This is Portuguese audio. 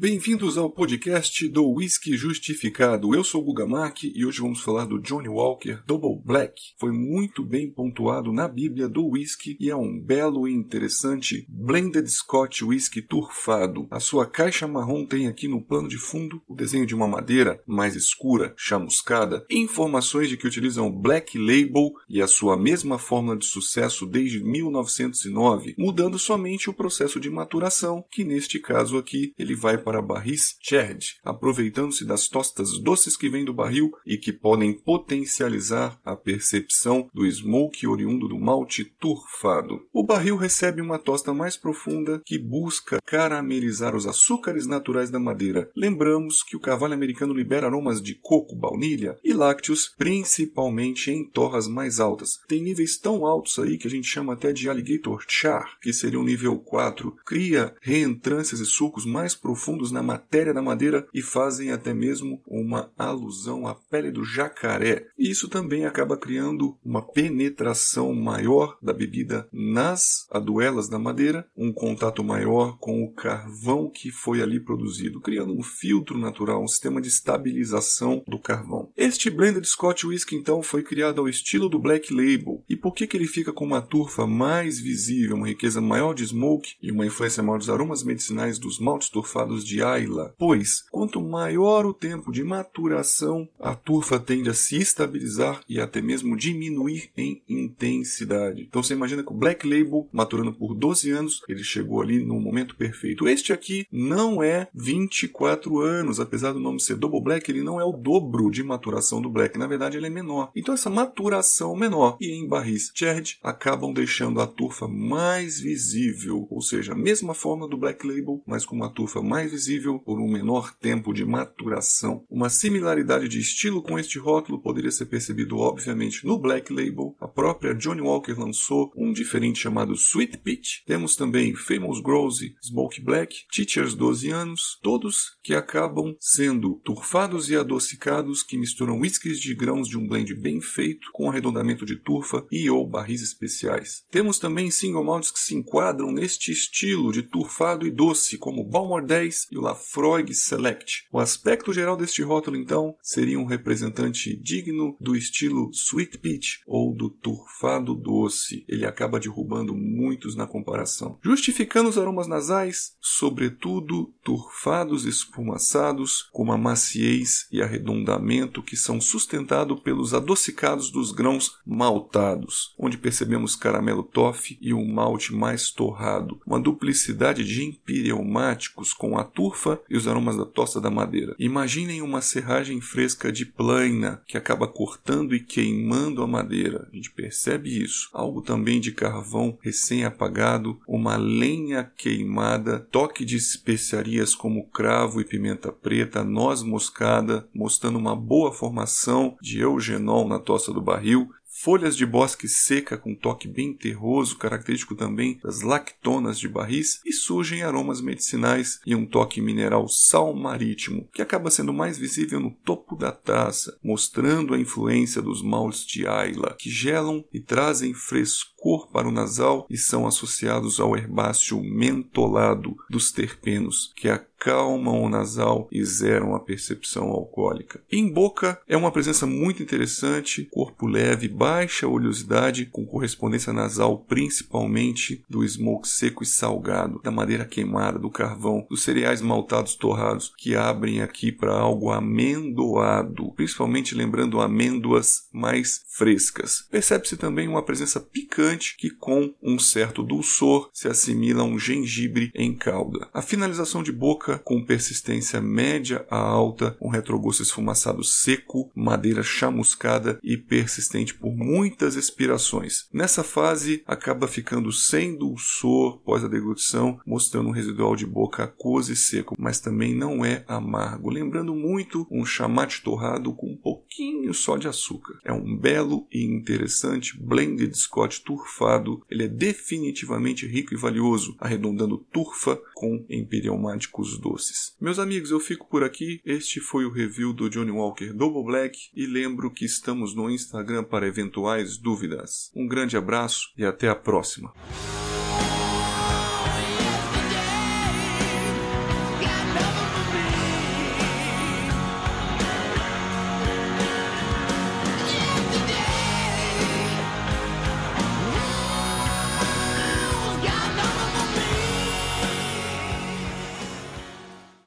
Bem-vindos ao podcast do Whisky Justificado. Eu sou o Guga Mark e hoje vamos falar do Johnny Walker Double Black. Foi muito bem pontuado na Bíblia do whisky e é um belo e interessante Blended Scotch Whisky turfado. A sua caixa marrom tem aqui no plano de fundo o desenho de uma madeira mais escura, chamuscada, informações de que utilizam Black Label e a sua mesma fórmula de sucesso desde 1909, mudando somente o processo de maturação, que neste caso aqui ele vai para barris Chad, aproveitando-se das tostas doces que vêm do barril e que podem potencializar a percepção do smoke oriundo do malte turfado. O barril recebe uma tosta mais profunda que busca caramelizar os açúcares naturais da madeira. Lembramos que o carvalho americano libera aromas de coco, baunilha e lácteos, principalmente em torras mais altas. Tem níveis tão altos aí que a gente chama até de alligator char, que seria um nível 4. Cria reentrâncias e sucos mais profundos na matéria da madeira e fazem até mesmo uma alusão à pele do jacaré. Isso também acaba criando uma penetração maior da bebida nas aduelas da madeira, um contato maior com o carvão que foi ali produzido, criando um filtro natural, um sistema de estabilização do carvão. Este blend de Scotch Whisky então foi criado ao estilo do Black Label. E por que, que ele fica com uma turfa mais visível, uma riqueza maior de smoke e uma influência maior dos aromas medicinais dos maltes turfados de Ayla, pois quanto maior o tempo de maturação, a turfa tende a se estabilizar e até mesmo diminuir em intensidade. Então você imagina que o Black Label, maturando por 12 anos, ele chegou ali no momento perfeito. Este aqui não é 24 anos, apesar do nome ser Double Black, ele não é o dobro de maturação do Black, na verdade ele é menor. Então essa maturação menor e em barris Cherd acabam deixando a turfa mais visível, ou seja, a mesma forma do Black Label, mas com uma turfa mais visível por um menor tempo de maturação. Uma similaridade de estilo com este rótulo poderia ser percebido obviamente no Black Label. A própria Johnny Walker lançou um diferente chamado Sweet Peach. Temos também Famous Grouse, Smoke Black, Teachers 12 anos, todos que acabam sendo turfados e adocicados que misturam whiskies de grãos de um blend bem feito com arredondamento de turfa e ou barris especiais. Temos também single malts que se enquadram neste estilo de turfado e doce, como Balmore 10 e o Lafroig Select. O aspecto geral deste rótulo, então, seria um representante digno do estilo Sweet Peach ou do turfado doce. Ele acaba derrubando muitos na comparação. Justificando os aromas nasais, sobretudo turfados espumaçados, com uma maciez e arredondamento que são sustentados pelos adocicados dos grãos maltados, onde percebemos caramelo toffee e um malte mais torrado, uma duplicidade de empireumáticos com a turfa e os aromas da tosta da madeira. Imaginem uma serragem fresca de plana que acaba cortando e queimando a madeira. A gente percebe isso. Algo também de carvão recém-apagado, uma lenha queimada, toque de especiarias como cravo e pimenta preta, noz moscada, mostrando uma boa formação de eugenol na tosta do barril, folhas de bosque seca com toque bem terroso, característico também das lactonas de barris, e surgem aromas medicinais e um toque mineral sal marítimo, que acaba sendo mais visível no topo da taça, mostrando a influência dos maltes de Ayla, que gelam e trazem frescor para o nasal e são associados ao herbáceo mentolado dos terpenos, que acalmam o nasal e zeram a percepção alcoólica. Em boca é uma presença muito interessante, corpo leve, baixa oleosidade, com correspondência nasal principalmente do smoke seco e salgado, da madeira queimada, do carvão, dos cereais maltados torrados, que abrem aqui para algo amendoado, principalmente lembrando amêndoas mais frescas. Percebe-se também uma presença picante que, com um certo dulçor, se assimila a um gengibre em calda. A finalização de boca com persistência média a alta, um retrogosto esfumaçado seco, madeira chamuscada e persistente por muitas expirações. Nessa fase, acaba ficando sem dulçor pós a deglutição, mostrando um residual de boca aquoso e seco, mas também não é amargo, lembrando muito um chamate torrado com um pouquinho só de açúcar. É um belo e interessante blended Scotch turfado. Ele é definitivamente rico e valioso, arredondando turfa com empireumáticos doces. Meus amigos, eu fico por aqui. Este foi o review do Johnny Walker Double Black e lembro que estamos no Instagram para eventuais dúvidas. Um grande abraço e até a próxima.